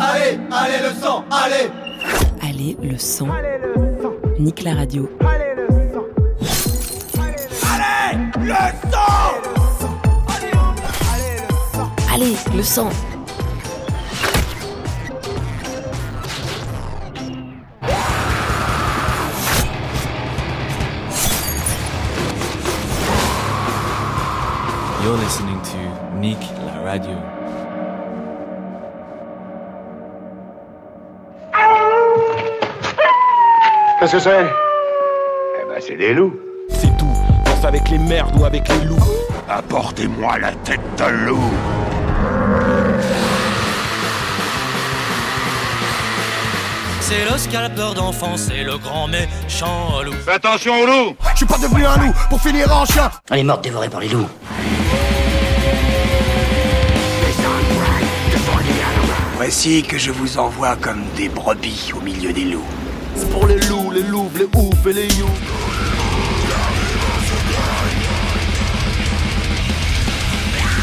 Allez, allez le sang, allez Allez le sang. Nique la radio. Allez le sang Allez le sang Allez le sang. You're listening to Nick La Radio. Qu'est-ce que c'est? Eh ben, c'est des loups. C'est tout. Danse avec les merdes ou avec les loups. Apportez-moi la tête d'un loup. C'est l'Oscar la peur d'enfant, c'est le grand méchant loup. Fais attention aux loups Je suis pas devenu un loup pour finir en chien Elle est morte dévorée par les loups. Voici que je vous envoie comme des brebis au milieu des loups. C'est pour les loups, les loups, les oufs et les you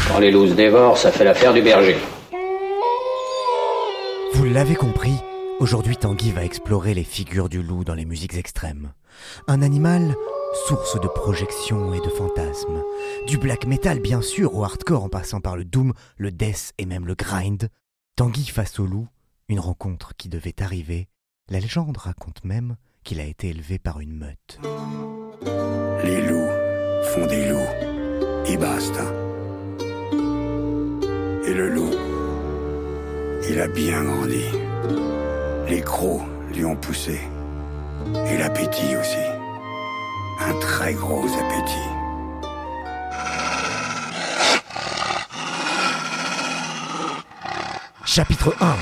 Quand les loups se dévorent, ça fait l'affaire du berger. Vous l'avez compris, aujourd'hui Tanguy va explorer les figures du loup dans les musiques extrêmes. Un animal source de projections et de fantasmes. Du black metal bien sûr au hardcore en passant par le doom, le death et même le grind. Tanguy face au loup, une rencontre qui devait arriver. La légende raconte même qu'il a été élevé par une meute. Les loups font des loups. Et basta. Et le loup, il a bien grandi. Les crocs lui ont poussé. Et l'appétit aussi. Un très gros appétit. Chapitre 1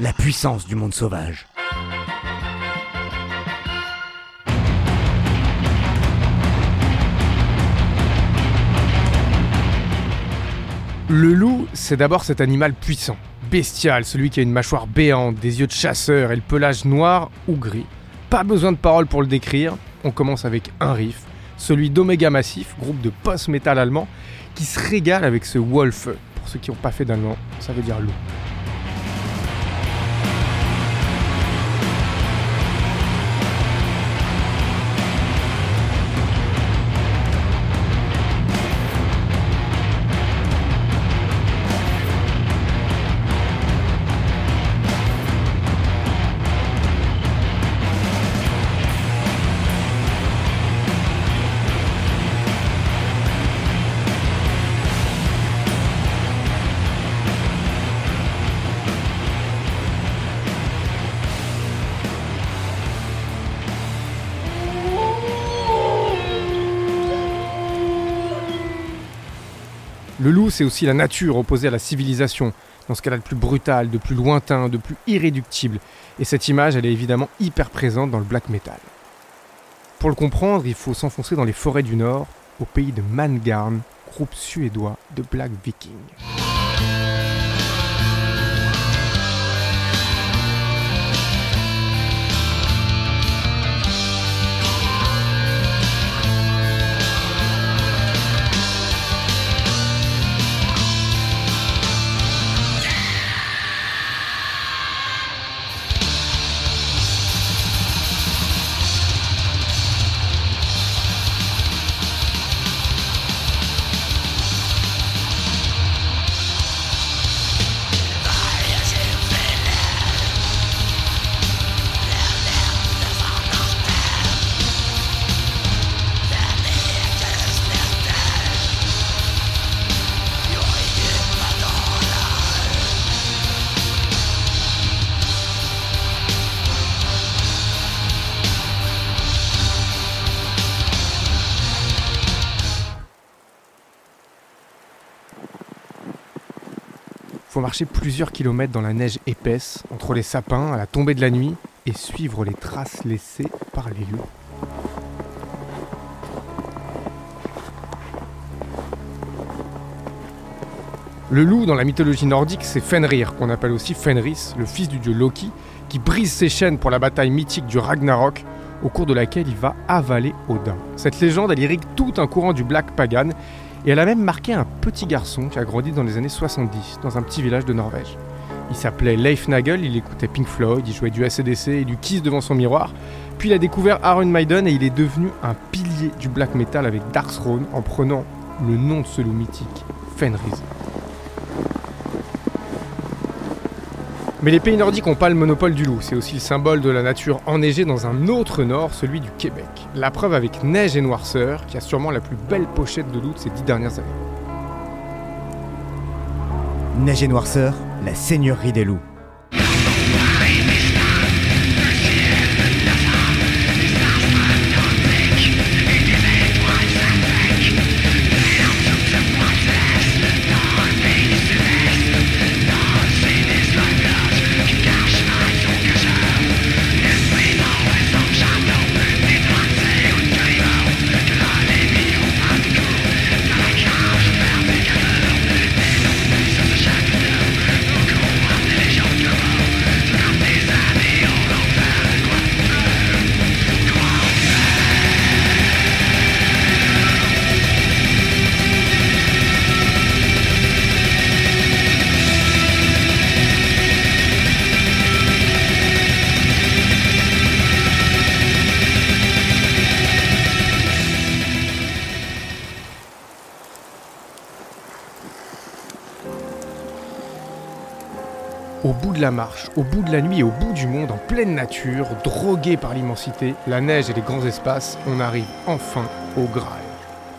La puissance du monde sauvage. Le loup, c'est d'abord cet animal puissant, bestial, celui qui a une mâchoire béante, des yeux de chasseur et le pelage noir ou gris. Pas besoin de paroles pour le décrire, on commence avec un riff, celui d'Omega Massif, groupe de post-metal allemand, qui se régale avec ce Wolf. Pour ceux qui n'ont pas fait d'allemand, ça veut dire loup. Le loup, c'est aussi la nature opposée à la civilisation, dans ce qu'elle a de plus brutal, de plus lointain, de plus irréductible. Et cette image, elle est évidemment hyper présente dans le black metal. Pour le comprendre, il faut s'enfoncer dans les forêts du Nord, au pays de Mangarn, groupe suédois de black viking. Marcher plusieurs kilomètres dans la neige épaisse, entre les sapins, à la tombée de la nuit, et suivre les traces laissées par les loups. Le loup, dans la mythologie nordique, c'est Fenrir, qu'on appelle aussi Fenris, le fils du dieu Loki, qui brise ses chaînes pour la bataille mythique du Ragnarok, au cours de laquelle il va avaler Odin. Cette légende, elle irrigue tout un courant du Black Pagan, et elle a même marqué un petit garçon qui a grandi dans les années 70, dans un petit village de Norvège. Il s'appelait Leif Nagel, il écoutait Pink Floyd, il jouait du ACDC et du Kiss devant son miroir. Puis il a découvert Aaron Maiden et il est devenu un pilier du black metal avec Dark Throne en prenant le nom de ce loup mythique, Fenris. Mais les pays nordiques n'ont pas le monopole du loup, c'est aussi le symbole de la nature enneigée dans un autre nord, celui du Québec. La preuve avec Neige et Noirceur, qui a sûrement la plus belle pochette de loup de ces dix dernières années. Neige et Noirceur, la seigneurie des loups. Au bout de la marche, au bout de la nuit et au bout du monde, en pleine nature, drogué par l'immensité, la neige et les grands espaces, on arrive enfin au Graal.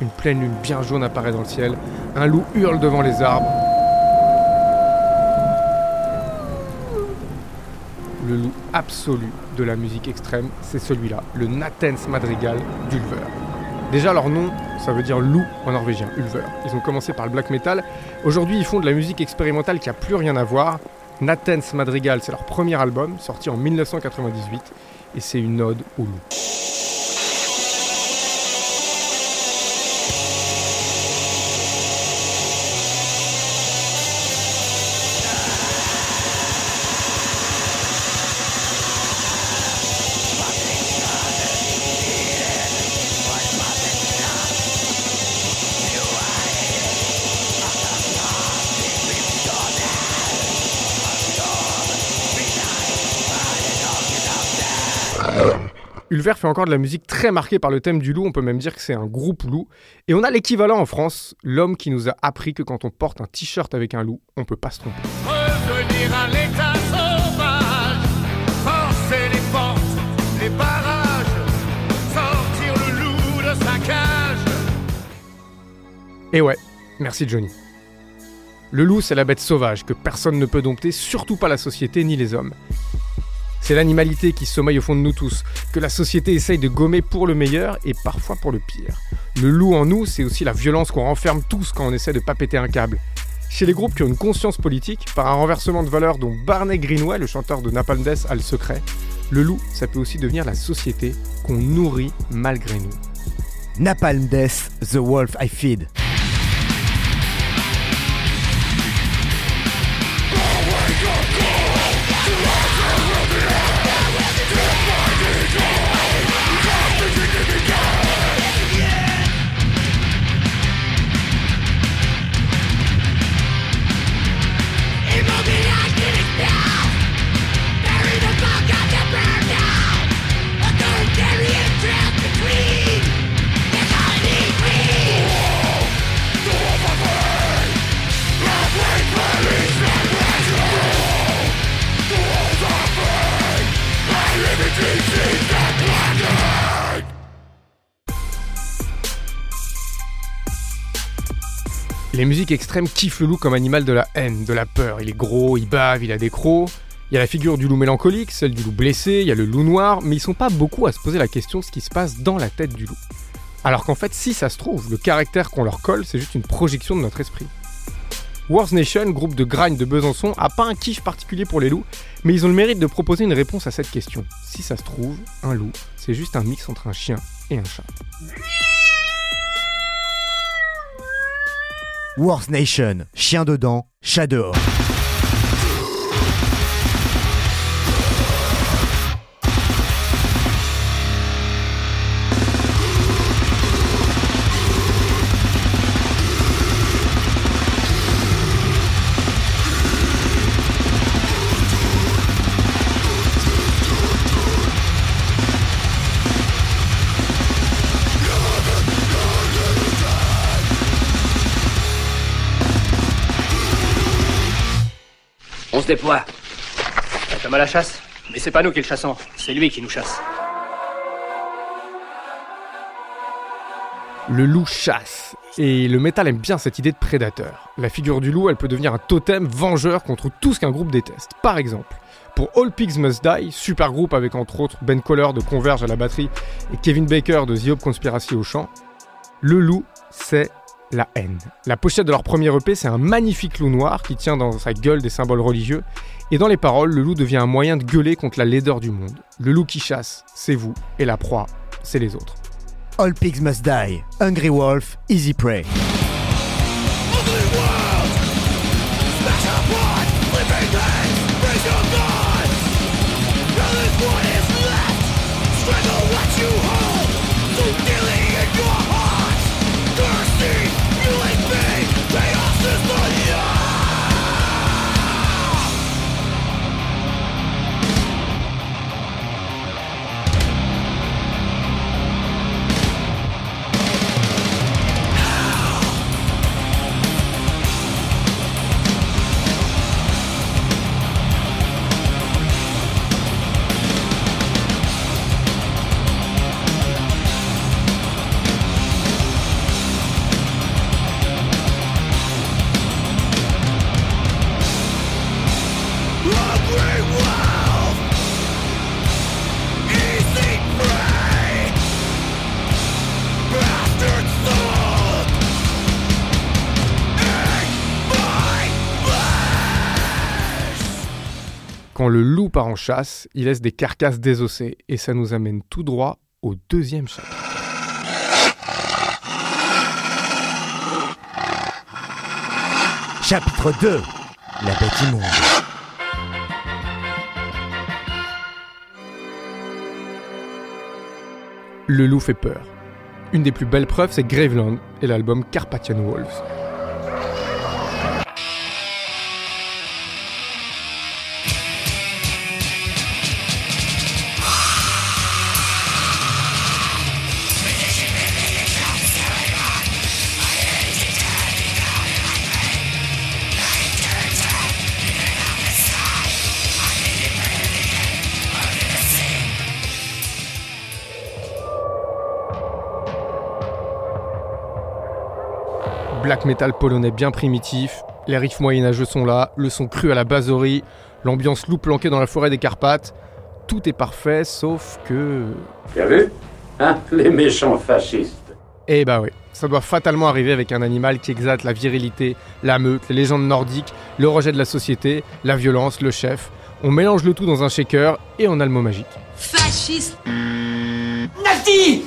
Une pleine lune bien jaune apparaît dans le ciel, un loup hurle devant les arbres. Le loup absolu de la musique extrême, c'est celui-là, le Nathens Madrigal d'Ulver. Déjà leur nom, ça veut dire loup en norvégien, Ulver. Ils ont commencé par le black metal. Aujourd'hui, ils font de la musique expérimentale qui a plus rien à voir. Nathens Madrigal, c'est leur premier album, sorti en 1998, et c'est une ode au loup. Ulver fait encore de la musique très marquée par le thème du loup, on peut même dire que c'est un groupe loup. Et on a l'équivalent en France, l'homme qui nous a appris que quand on porte un t-shirt avec un loup, on peut pas se tromper. Revenir à l'état sauvage, forcer les portes, les barrages, sortir le loup de sa cage. Et ouais, merci Johnny. Le loup, c'est la bête sauvage que personne ne peut dompter, surtout pas la société ni les hommes. C'est l'animalité qui sommeille au fond de nous tous, que la société essaye de gommer pour le meilleur et parfois pour le pire. Le loup en nous, c'est aussi la violence qu'on renferme tous quand on essaie de pas péter un câble. Chez les groupes qui ont une conscience politique, par un renversement de valeurs dont Barney Greenway, le chanteur de Napalm Death, a le secret, le loup, ça peut aussi devenir la société qu'on nourrit malgré nous. Napalm Death, The Wolf I Feed. Les musiques extrêmes kiffent le loup comme animal de la haine, de la peur. Il est gros, il bave, il a des crocs. Il y a la figure du loup mélancolique, celle du loup blessé, il y a le loup noir, mais ils sont pas beaucoup à se poser la question de ce qui se passe dans la tête du loup. Alors qu'en fait, si ça se trouve, le caractère qu'on leur colle, c'est juste une projection de notre esprit. Wars Nation, groupe de grind de Besançon, a pas un kiff particulier pour les loups, mais ils ont le mérite de proposer une réponse à cette question. Si ça se trouve, un loup, c'est juste un mix entre un chien et un chat. Wars Nation, chien dedans, chat dehors. On se déploie. Comme à la chasse. Mais c'est pas nous qui le chassons, c'est lui qui nous chasse. Le loup chasse. Et le métal aime bien cette idée de prédateur. La figure du loup, elle peut devenir un totem vengeur contre tout ce qu'un groupe déteste. Par exemple, pour All Pigs Must Die, super groupe avec entre autres Ben Coller de Converge à la batterie et Kevin Baker de The Hope Conspiracy au chant, le loup, c'est la haine. La pochette de leur premier EP, c'est un magnifique loup noir qui tient dans sa gueule des symboles religieux. Et dans les paroles, le loup devient un moyen de gueuler contre la laideur du monde. Le loup qui chasse, c'est vous, et la proie, c'est les autres. All pigs must die. Hungry wolf, easy prey. Part en chasse, il laisse des carcasses désossées et ça nous amène tout droit au deuxième chapitre. Chapitre 2 La bête immonde. Le loup fait peur. Une des plus belles preuves, c'est Graveland et l'album Carpathian Wolves. Black metal polonais bien primitif, les riffs moyenâgeux sont là, le son cru à la basorie, l'ambiance loup planquée dans la forêt des Carpates. Tout est parfait, sauf que. T'as vu? Hein? Les méchants fascistes. Eh bah oui, ça doit fatalement arriver avec un animal qui exalte la virilité, la meute, les légendes nordiques, le rejet de la société, la violence, le chef. On mélange le tout dans un shaker et on a le mot magique. Fasciste Nazi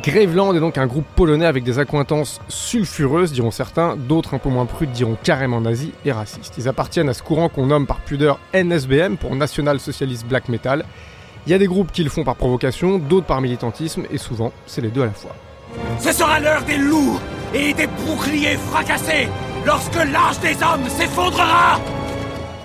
Graveland est donc un groupe polonais avec des accointances sulfureuses, diront certains, d'autres un peu moins prudes diront carrément nazis et racistes. Ils appartiennent à ce courant qu'on nomme par pudeur NSBM pour National Socialist Black Metal. Il y a des groupes qui le font par provocation, d'autres par militantisme, et souvent, c'est les deux à la fois. Ce sera l'heure des loups et des boucliers fracassés lorsque l'âge des hommes s'effondrera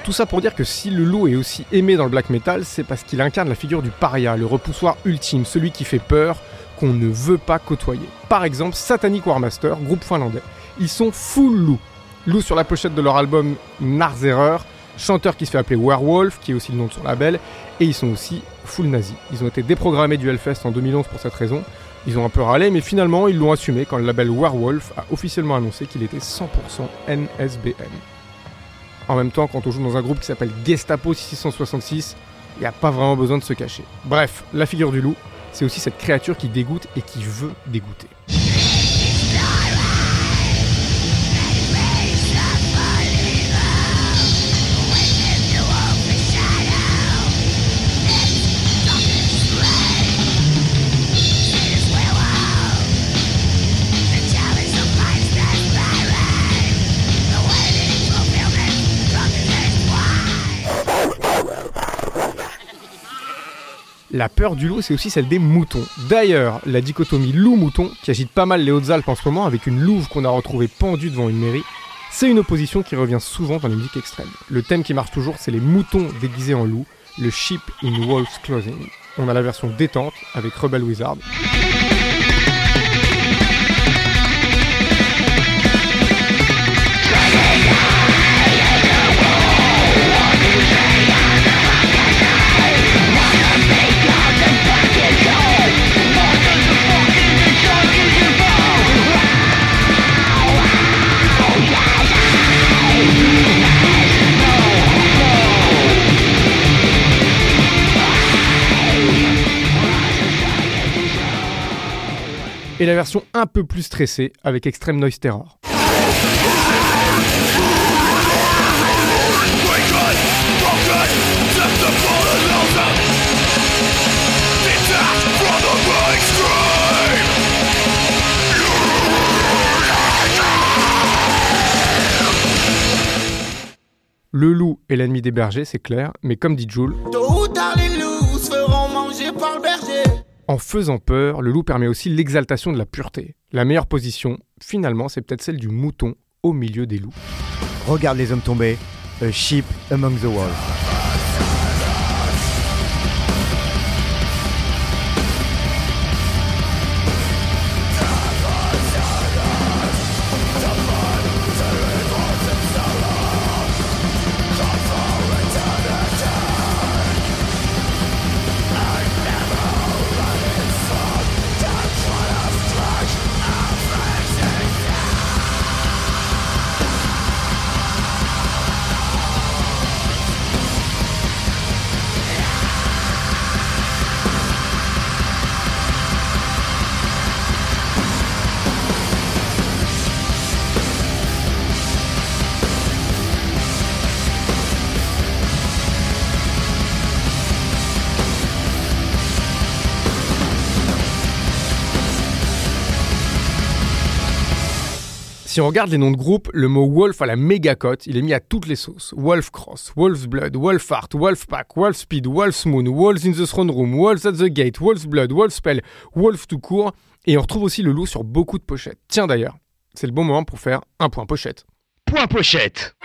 tout ça pour dire que si le loup est aussi aimé dans le black metal, c'est parce qu'il incarne la figure du paria, le repoussoir ultime, celui qui fait peur, qu'on ne veut pas côtoyer. Par exemple, Satanic Warmaster, groupe finlandais. Ils sont full loup. Loup sur la pochette de leur album Narzereur, chanteur qui se fait appeler Werewolf, qui est aussi le nom de son label, et ils sont aussi full nazi. Ils ont été déprogrammés du Hellfest en 2011 pour cette raison. Ils ont un peu râlé, mais finalement ils l'ont assumé quand le label Werewolf a officiellement annoncé qu'il était 100% NSBM. En même temps, quand on joue dans un groupe qui s'appelle Gestapo 666, il n'y a pas vraiment besoin de se cacher. Bref, la figure du loup, c'est aussi cette créature qui dégoûte et qui veut dégoûter. La peur du loup, c'est aussi celle des moutons. D'ailleurs, la dichotomie loup-mouton, qui agite pas mal les Hautes-Alpes en ce moment, avec une louve qu'on a retrouvée pendue devant une mairie, c'est une opposition qui revient souvent dans les musiques extrêmes. Le thème qui marche toujours, c'est les moutons déguisés en loup, le sheep in wolf's clothing. On a la version détente avec Rebel Wizard. Et la version un peu plus stressée avec Extreme Noise Terror. Le loup est l'ennemi des bergers, c'est clair, mais comme dit Jules, en faisant peur, le loup permet aussi l'exaltation de la pureté. La meilleure position, finalement, c'est peut-être celle du mouton au milieu des loups. Regarde les hommes tombés, a sheep among the wolves. Si on regarde les noms de groupe, le mot Wolf a la méga cote, il est mis à toutes les sauces. Wolf Cross, Wolf's Blood, Wolf Art, Wolf Pack, Wolf Speed, Wolf's Moon, Wolves in the Throne Room, Wolves at the Gate, Wolf's Blood, Wolf Spell, Wolf tout court, et on retrouve aussi le loup sur beaucoup de pochettes. Tiens d'ailleurs, c'est le bon moment pour faire un point pochette. Point pochette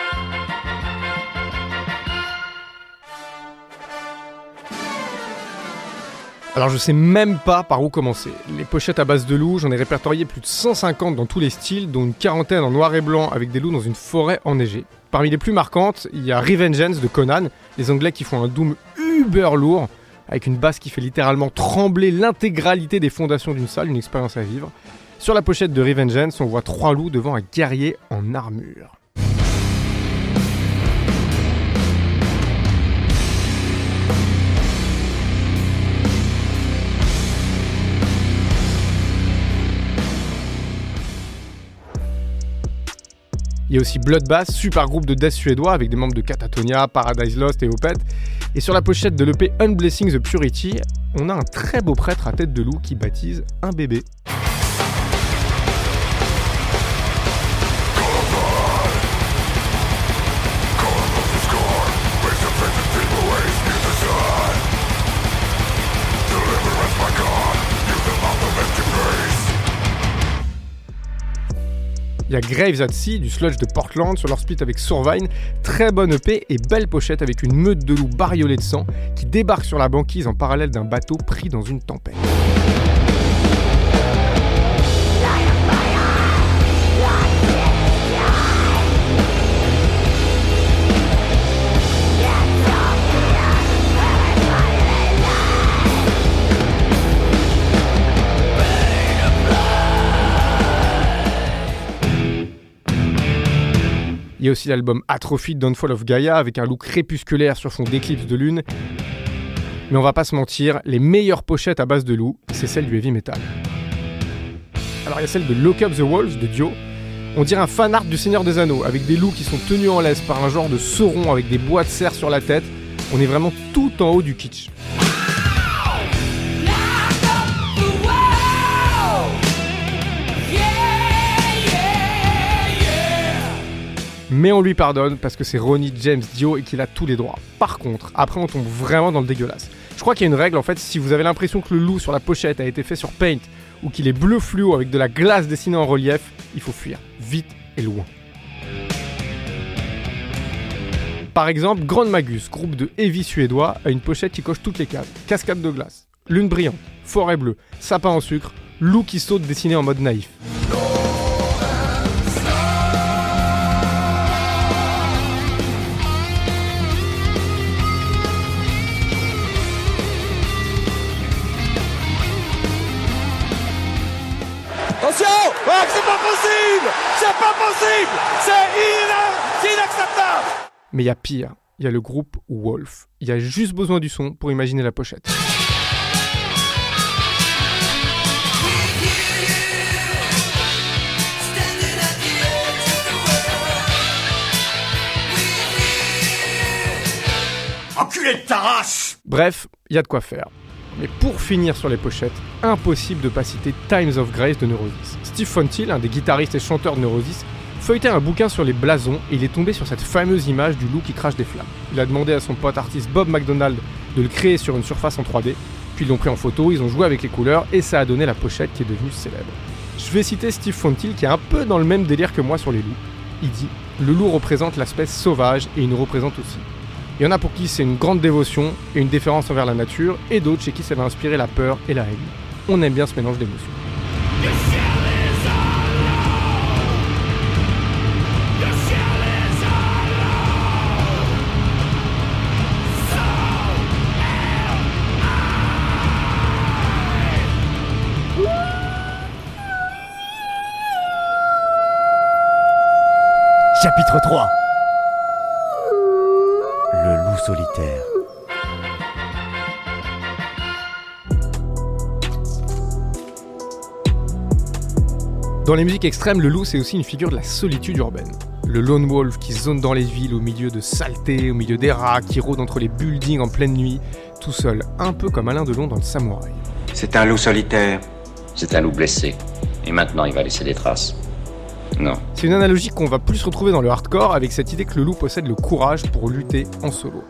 Alors je sais même pas par où commencer. Les pochettes à base de loups, j'en ai répertorié plus de 150 dans tous les styles, dont une quarantaine en noir et blanc avec des loups dans une forêt enneigée. Parmi les plus marquantes, il y a Revengeance de Conan, les Anglais qui font un doom uber lourd, avec une basse qui fait littéralement trembler l'intégralité des fondations d'une salle, une expérience à vivre. Sur la pochette de Revengeance, on voit trois loups devant un guerrier en armure. Il y a aussi Bloodbath, super groupe de death suédois avec des membres de Catatonia, Paradise Lost et Opeth. Et sur la pochette de l'EP Unblessing the Purity, on a un très beau prêtre à tête de loup qui baptise un bébé. Il y a Graves at Sea du sludge de Portland sur leur split avec Survine. Très bonne EP et belle pochette avec une meute de loups bariolés de sang qui débarque sur la banquise en parallèle d'un bateau pris dans une tempête. Il y a aussi l'album Atrophy Downfall of Gaia avec un look crépusculaire sur fond d'éclipse de lune. Mais on va pas se mentir, les meilleures pochettes à base de loups, c'est celle du heavy metal. Alors il y a celle de Lock Up the Wolves de Dio. On dirait un fan art du Seigneur des Anneaux, avec des loups qui sont tenus en laisse par un genre de sauron avec des bois de serre sur la tête. On est vraiment tout en haut du kitsch. Mais on lui pardonne parce que c'est Ronnie James Dio et qu'il a tous les droits. Par contre, après on tombe vraiment dans le dégueulasse. Je crois qu'il y a une règle en fait, si vous avez l'impression que le loup sur la pochette a été fait sur Paint ou qu'il est bleu fluo avec de la glace dessinée en relief, il faut fuir, vite et loin. Par exemple, Grand Magus, groupe de heavy suédois, a une pochette qui coche toutes les cases. Cascade de glace, lune brillante, forêt bleue, sapin en sucre, loup qui saute dessiné en mode naïf. Mais il y a pire, il y a le groupe Wolf. Il y a juste besoin du son pour imaginer la pochette. Enculé de ta Bref, il y a de quoi faire. Mais pour finir sur les pochettes, impossible de pas citer Times of Grace de Neurosis. Steve Fontil, un des guitaristes et chanteurs de Neurosis, feuilletait un bouquin sur les blasons et il est tombé sur cette fameuse image du loup qui crache des flammes. Il a demandé à son pote artiste Bob McDonald de le créer sur une surface en 3D, puis ils l'ont pris en photo, ils ont joué avec les couleurs et ça a donné la pochette qui est devenue célèbre. Je vais citer Steve Fontil qui est un peu dans le même délire que moi sur les loups. Il dit Le loup représente l'aspect sauvage et il nous représente aussi. Il y en a pour qui c'est une grande dévotion et une déférence envers la nature, et d'autres chez qui ça va inspirer la peur et la haine. On aime bien ce mélange d'émotions. Chapitre 3 Le loup solitaire. Dans les musiques extrêmes, le loup c'est aussi une figure de la solitude urbaine. Le lone wolf qui zone dans les villes au milieu de saleté, au milieu des rats, qui rôde entre les buildings en pleine nuit, tout seul, un peu comme Alain Delon dans le Samouraï. C'est un loup solitaire. C'est un loup blessé. Et maintenant, il va laisser des traces. Non. C'est une analogie qu'on va plus retrouver dans le hardcore avec cette idée que le loup possède le courage pour lutter en solo.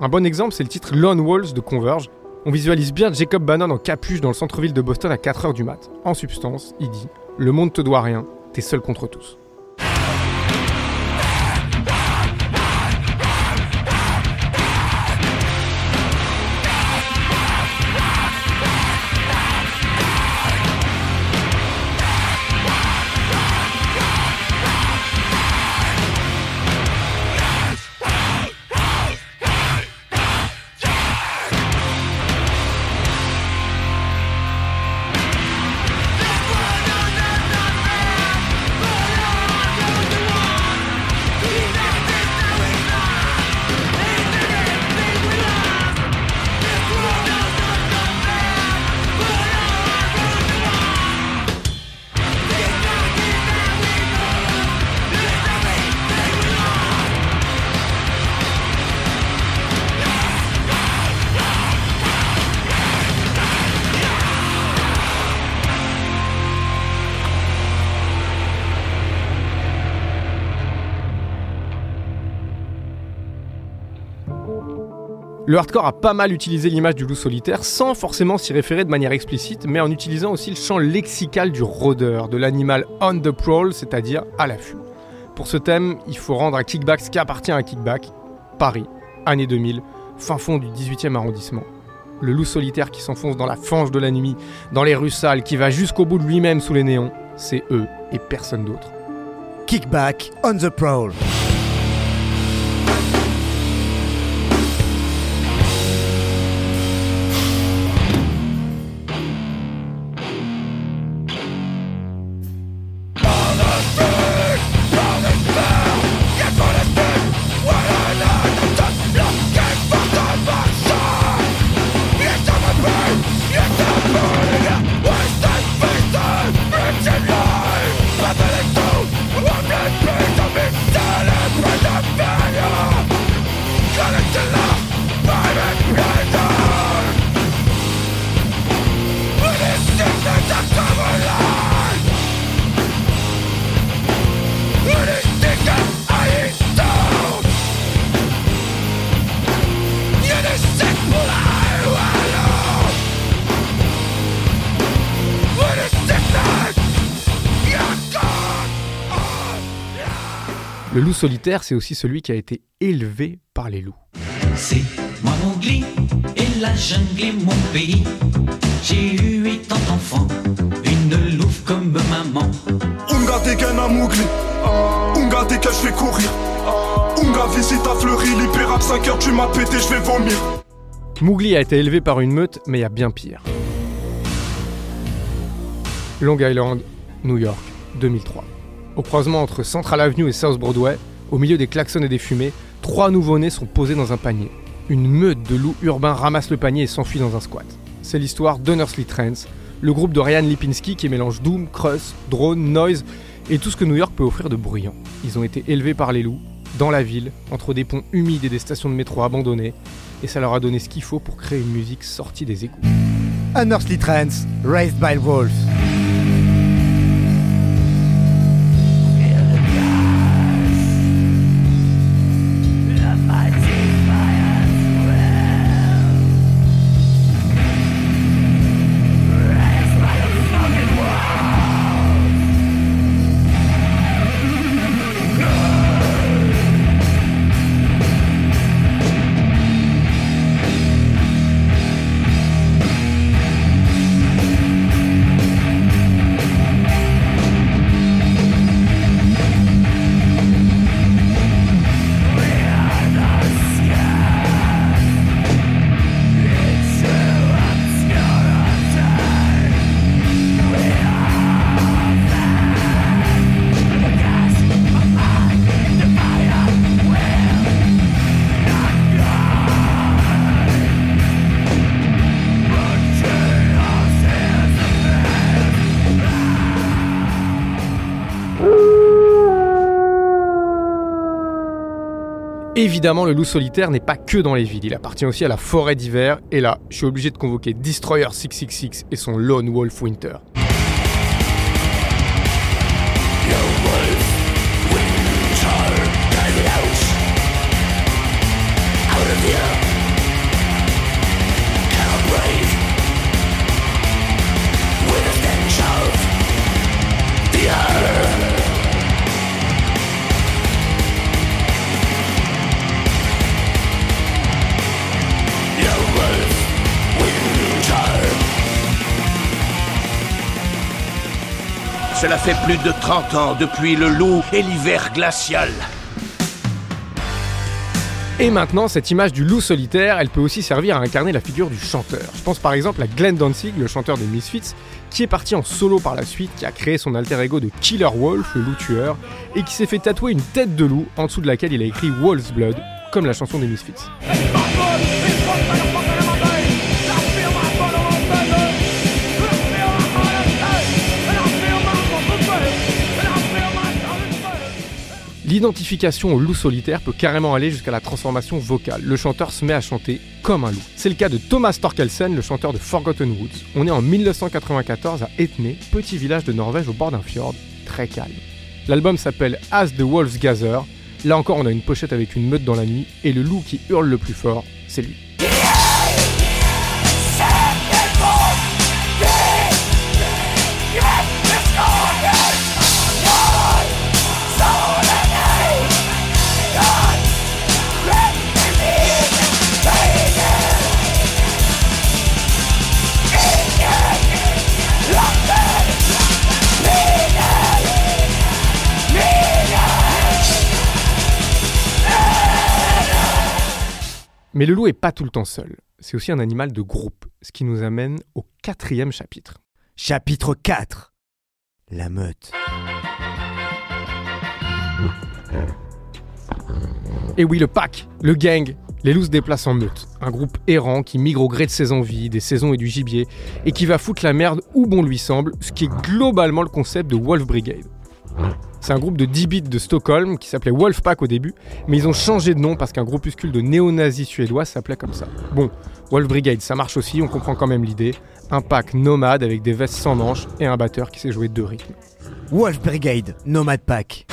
Un bon exemple, c'est le titre Lone Wolves de Converge. On visualise bien Jacob Bannon en capuche dans le centre-ville de Boston à 4h du mat. En substance, il dit Le monde te doit rien, t'es seul contre tous. Le hardcore a pas mal utilisé l'image du loup solitaire sans forcément s'y référer de manière explicite, mais en utilisant aussi le champ lexical du rôdeur, de l'animal on the prowl, c'est-à-dire à l'affût. Pour ce thème, il faut rendre à Kickback ce qui appartient à Kickback, Paris, année 2000, fin fond du 18e arrondissement. Le loup solitaire qui s'enfonce dans la fange de la nuit, dans les rues sales, qui va jusqu'au bout de lui-même sous les néons, c'est eux et personne d'autre. Kickback on the prowl. Le loup solitaire, c'est aussi celui qui a été élevé par les loups. C'est moi Mowgli et la jungle est mon pays. J'ai eu huit ans d'enfant, une louve comme maman. Unga dégaine à Mowgli, Unga dégage, je vais courir. Unga visite à fleuri, libère à 5 heures, tu m'as pété, je vais vomir. Mowgli a été élevé par une meute, mais il y a bien pire. Long Island, New York, 2003. Au croisement entre Central Avenue et South Broadway, au milieu des klaxons et des fumées, trois nouveau-nés sont posés dans un panier. Une meute de loups urbains ramasse le panier et s'enfuit dans un squat. C'est l'histoire d'Unnersly Trends, le groupe de Ryan Lipinski qui mélange doom, crust, drone, noise et tout ce que New York peut offrir de bruyant. Ils ont été élevés par les loups, dans la ville, entre des ponts humides et des stations de métro abandonnées, et ça leur a donné ce qu'il faut pour créer une musique sortie des égouts. Unearthly Trance, Raised by Wolves. Évidemment, le loup solitaire n'est pas que dans les villes, il appartient aussi à la forêt d'hiver, et là, je suis obligé de convoquer Destroyer 666 et son Lone Wolf Winter. Cela fait plus de 30 ans depuis le loup et l'hiver glacial. Et maintenant, cette image du loup solitaire, elle peut aussi servir à incarner la figure du chanteur. Je pense par exemple à Glenn Danzig, le chanteur des Misfits, qui est parti en solo par la suite, qui a créé son alter ego de Killer Wolf, le loup tueur, et qui s'est fait tatouer une tête de loup en dessous de laquelle il a écrit Wolf's Blood, comme la chanson des Misfits. L'identification au loup solitaire peut carrément aller jusqu'à la transformation vocale. Le chanteur se met à chanter comme un loup. C'est le cas de Thomas Torkelsen, le chanteur de Forgotten Woods. On est en 1994 à Etne, petit village de Norvège au bord d'un fjord, très calme. L'album s'appelle As the Wolves Gather. Là encore, on a une pochette avec une meute dans la nuit, et le loup qui hurle le plus fort, c'est lui. Mais le loup est pas tout le temps seul. C'est aussi un animal de groupe, ce qui nous amène au quatrième chapitre. Chapitre 4 La meute. Et oui, le pack, le gang, les loups se déplacent en meute. Un groupe errant qui migre au gré de ses envies, des saisons et du gibier, et qui va foutre la merde où bon lui semble, ce qui est globalement le concept de Wolf Brigade. C'est un groupe de 10 bits de Stockholm qui s'appelait Wolfpack au début, mais ils ont changé de nom parce qu'un groupuscule de néo-nazis suédois s'appelait comme ça. Bon, Wolf Brigade, ça marche aussi, on comprend quand même l'idée. Un pack nomade avec des vestes sans manches et un batteur qui sait jouer deux rythmes. Wolf Brigade, Nomad Pack.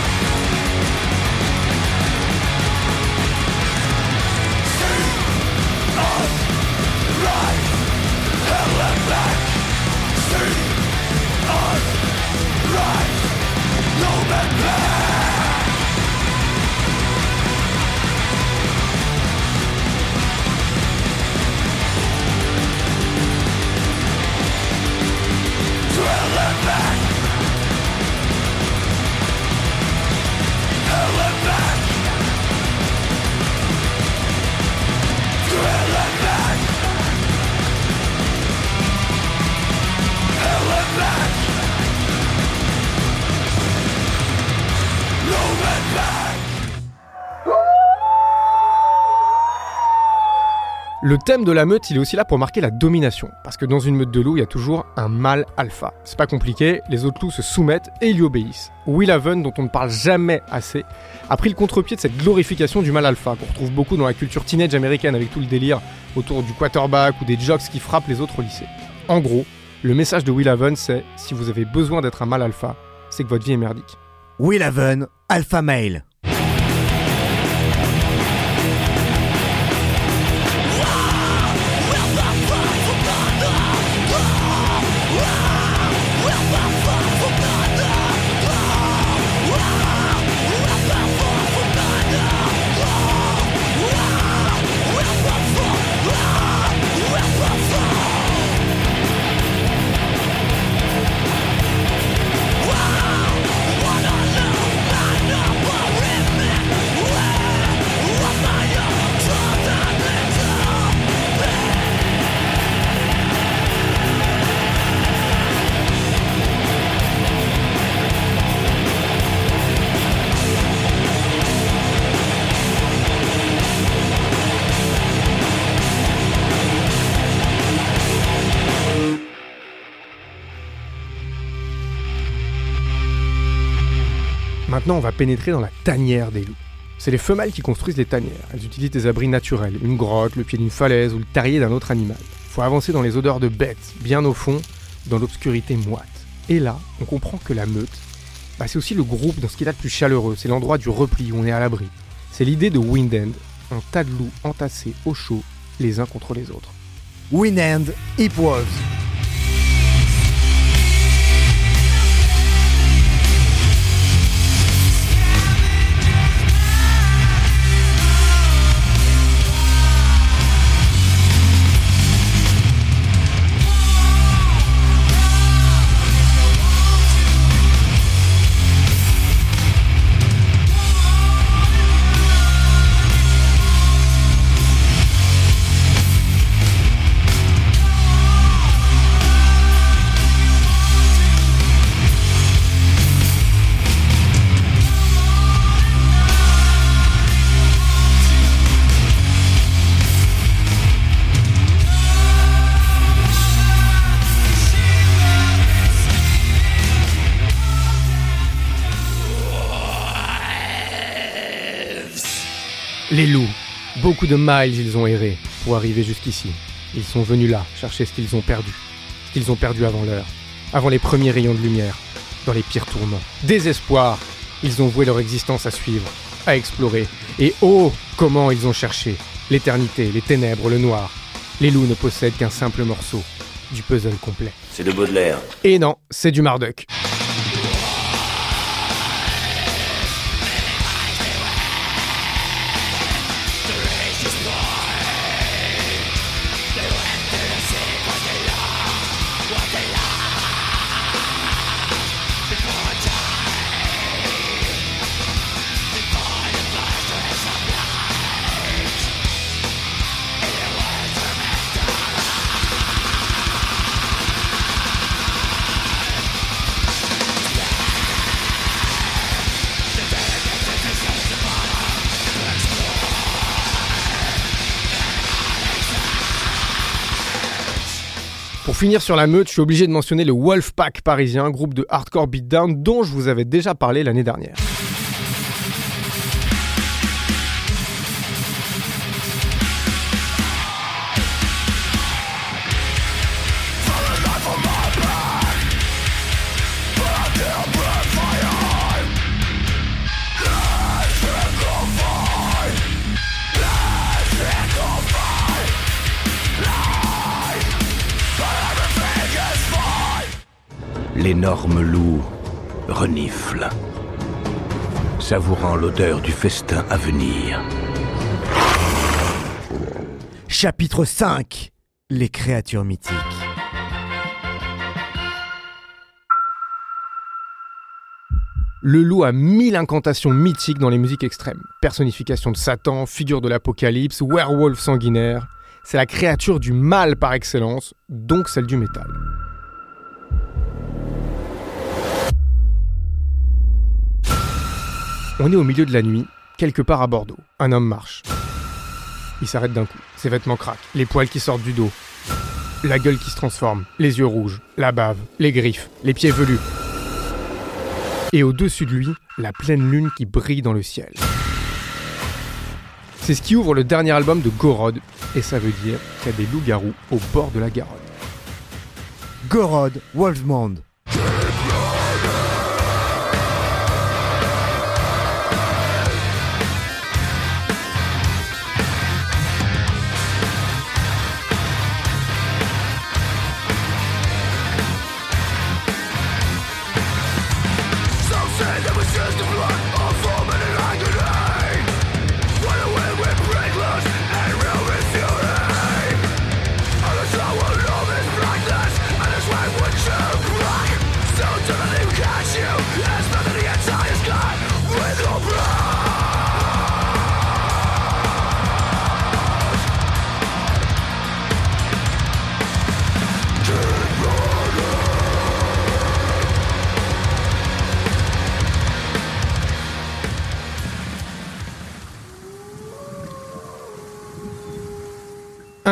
Le thème de la meute, il est aussi là pour marquer la domination, parce que dans une meute de loups, il y a toujours un mâle alpha. C'est pas compliqué, les autres loups se soumettent et lui obéissent. Will Haven, dont on ne parle jamais assez, a pris le contre-pied de cette glorification du mâle alpha, qu'on retrouve beaucoup dans la culture teenage américaine avec tout le délire autour du quarterback ou des jocks qui frappent les autres au lycée. En gros, le message de Will Haven, c'est si vous avez besoin d'être un mâle alpha, c'est que votre vie est merdique. Will Haven, alpha male. Maintenant, on va pénétrer dans la tanière des loups. C'est les femelles qui construisent les tanières. Elles utilisent des abris naturels, une grotte, le pied d'une falaise ou le tarier d'un autre animal. Faut avancer dans les odeurs de bêtes, bien au fond, dans l'obscurité moite. Et là, on comprend que la meute, bah, c'est aussi le groupe dans ce qu'il a de plus chaleureux, c'est l'endroit du repli où on est à l'abri. C'est l'idée de Wind End, un tas de loups entassés au chaud, les uns contre les autres. Wind End, Wolves. Beaucoup de miles ils ont erré pour arriver jusqu'ici. Ils sont venus là chercher ce qu'ils ont perdu. Ce qu'ils ont perdu avant l'heure. Avant les premiers rayons de lumière. Dans les pires tourments. Désespoir. Ils ont voué leur existence à suivre, à explorer. Et oh, comment ils ont cherché. L'éternité, les ténèbres, le noir. Les loups ne possèdent qu'un simple morceau du puzzle complet. C'est de Baudelaire. Et non, c'est du Marduk. Finir sur la meute, je suis obligé de mentionner le Wolfpack parisien, groupe de hardcore beatdown dont je vous avais déjà parlé l'année dernière. L'énorme loup renifle, savourant l'odeur du festin à venir. Chapitre 5 Les créatures mythiques. Le loup a mille incantations mythiques dans les musiques extrêmes. Personnification de Satan, figure de l'apocalypse, werewolf sanguinaire. C'est la créature du mal par excellence, donc celle du métal. On est au milieu de la nuit, quelque part à Bordeaux. Un homme marche. Il s'arrête d'un coup. Ses vêtements craquent, les poils qui sortent du dos, la gueule qui se transforme, les yeux rouges, la bave, les griffes, les pieds velus. Et au-dessus de lui, la pleine lune qui brille dans le ciel. C'est ce qui ouvre le dernier album de Gorod, et ça veut dire qu'il y a des loups-garous au bord de la Garonne. Gorod, Wolfmond.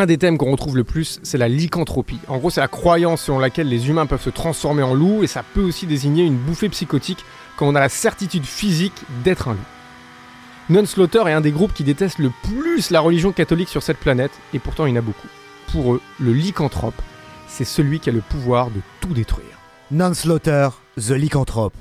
Un des thèmes qu'on retrouve le plus, c'est la lycanthropie. En gros, c'est la croyance selon laquelle les humains peuvent se transformer en loups, et ça peut aussi désigner une bouffée psychotique quand on a la certitude physique d'être un loup. Non-Slaughter est un des groupes qui déteste le plus la religion catholique sur cette planète, et pourtant il y en a beaucoup. Pour eux, le lycanthrope, c'est celui qui a le pouvoir de tout détruire. Non-Slaughter, The Lycanthrope.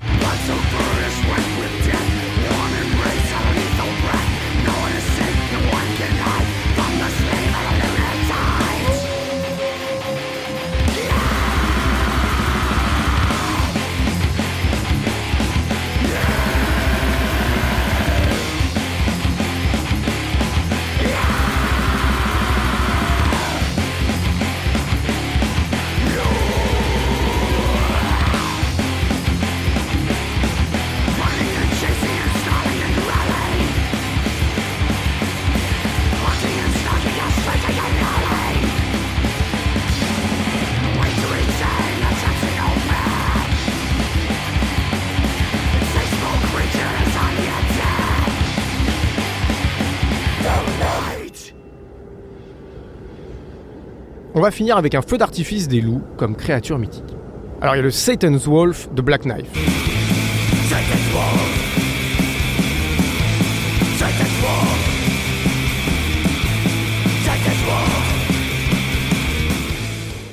Va finir avec un feu d'artifice des loups comme créature mythique. Alors il y a le Satan's Wolf de Black Knife.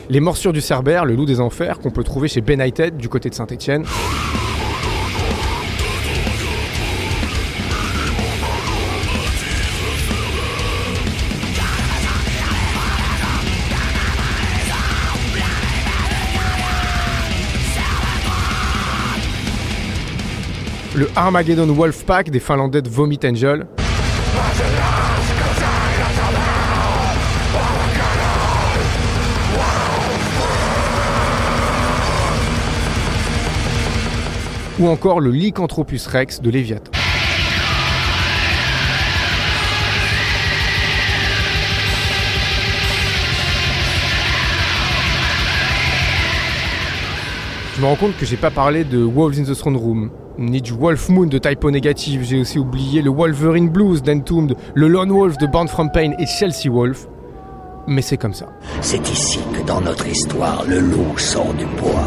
Les morsures du Cerbère, le loup des enfers, qu'on peut trouver chez Benighted du côté de Saint-Étienne. Le Armageddon Wolfpack des Finlandais de Vomit Angel. Ou encore le Lycanthropus rex de Léviathan. Je me rends compte que j'ai pas parlé de Wolves in the Throne Room, ni du Wolf Moon de Typo Negative, j'ai aussi oublié le Wolverine Blues d'Entombed, le Lone Wolf de Born from Pain et Chelsea Wolf. Mais c'est comme ça. C'est ici que dans notre histoire, le loup sort du bois.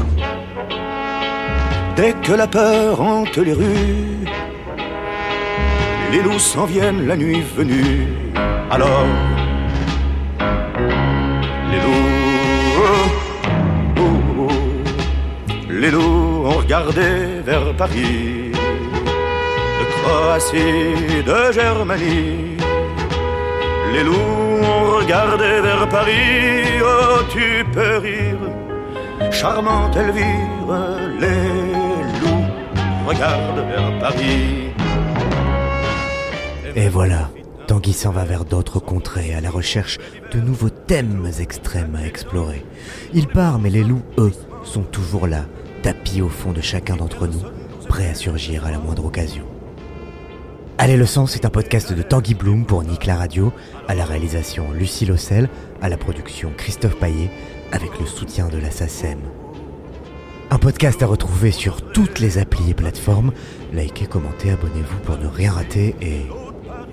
Dès que la peur hante les rues, les loups s'en viennent la nuit venue. Alors, les loups ont regardé vers Paris, de Croatie, de Germanie. Les loups ont regardé vers Paris, oh tu peux rire, charmante Elvire, les loups regardent vers Paris. Et voilà, Tanguy s'en va vers d'autres contrées à la recherche de nouveaux thèmes extrêmes à explorer. Il part, mais les loups, eux, sont toujours là, tapis au fond de chacun d'entre nous, prêts à surgir à la moindre occasion. Allez le sang, c'est un podcast de Tanguy Bloom pour Nick la Radio, à la réalisation Lucie Lossel, à la production Christophe Paillet, avec le soutien de la SACEM. Un podcast à retrouver sur toutes les applis et plateformes. Likez, commentez, abonnez-vous pour ne rien rater et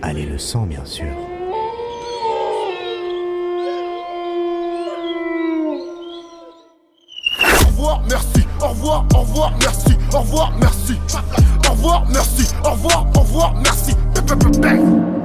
allez le sang bien sûr. revoir, merci. Au revoir, au revoir, merci. Au revoir, merci. Au revoir, merci. Au revoir, au revoir, merci.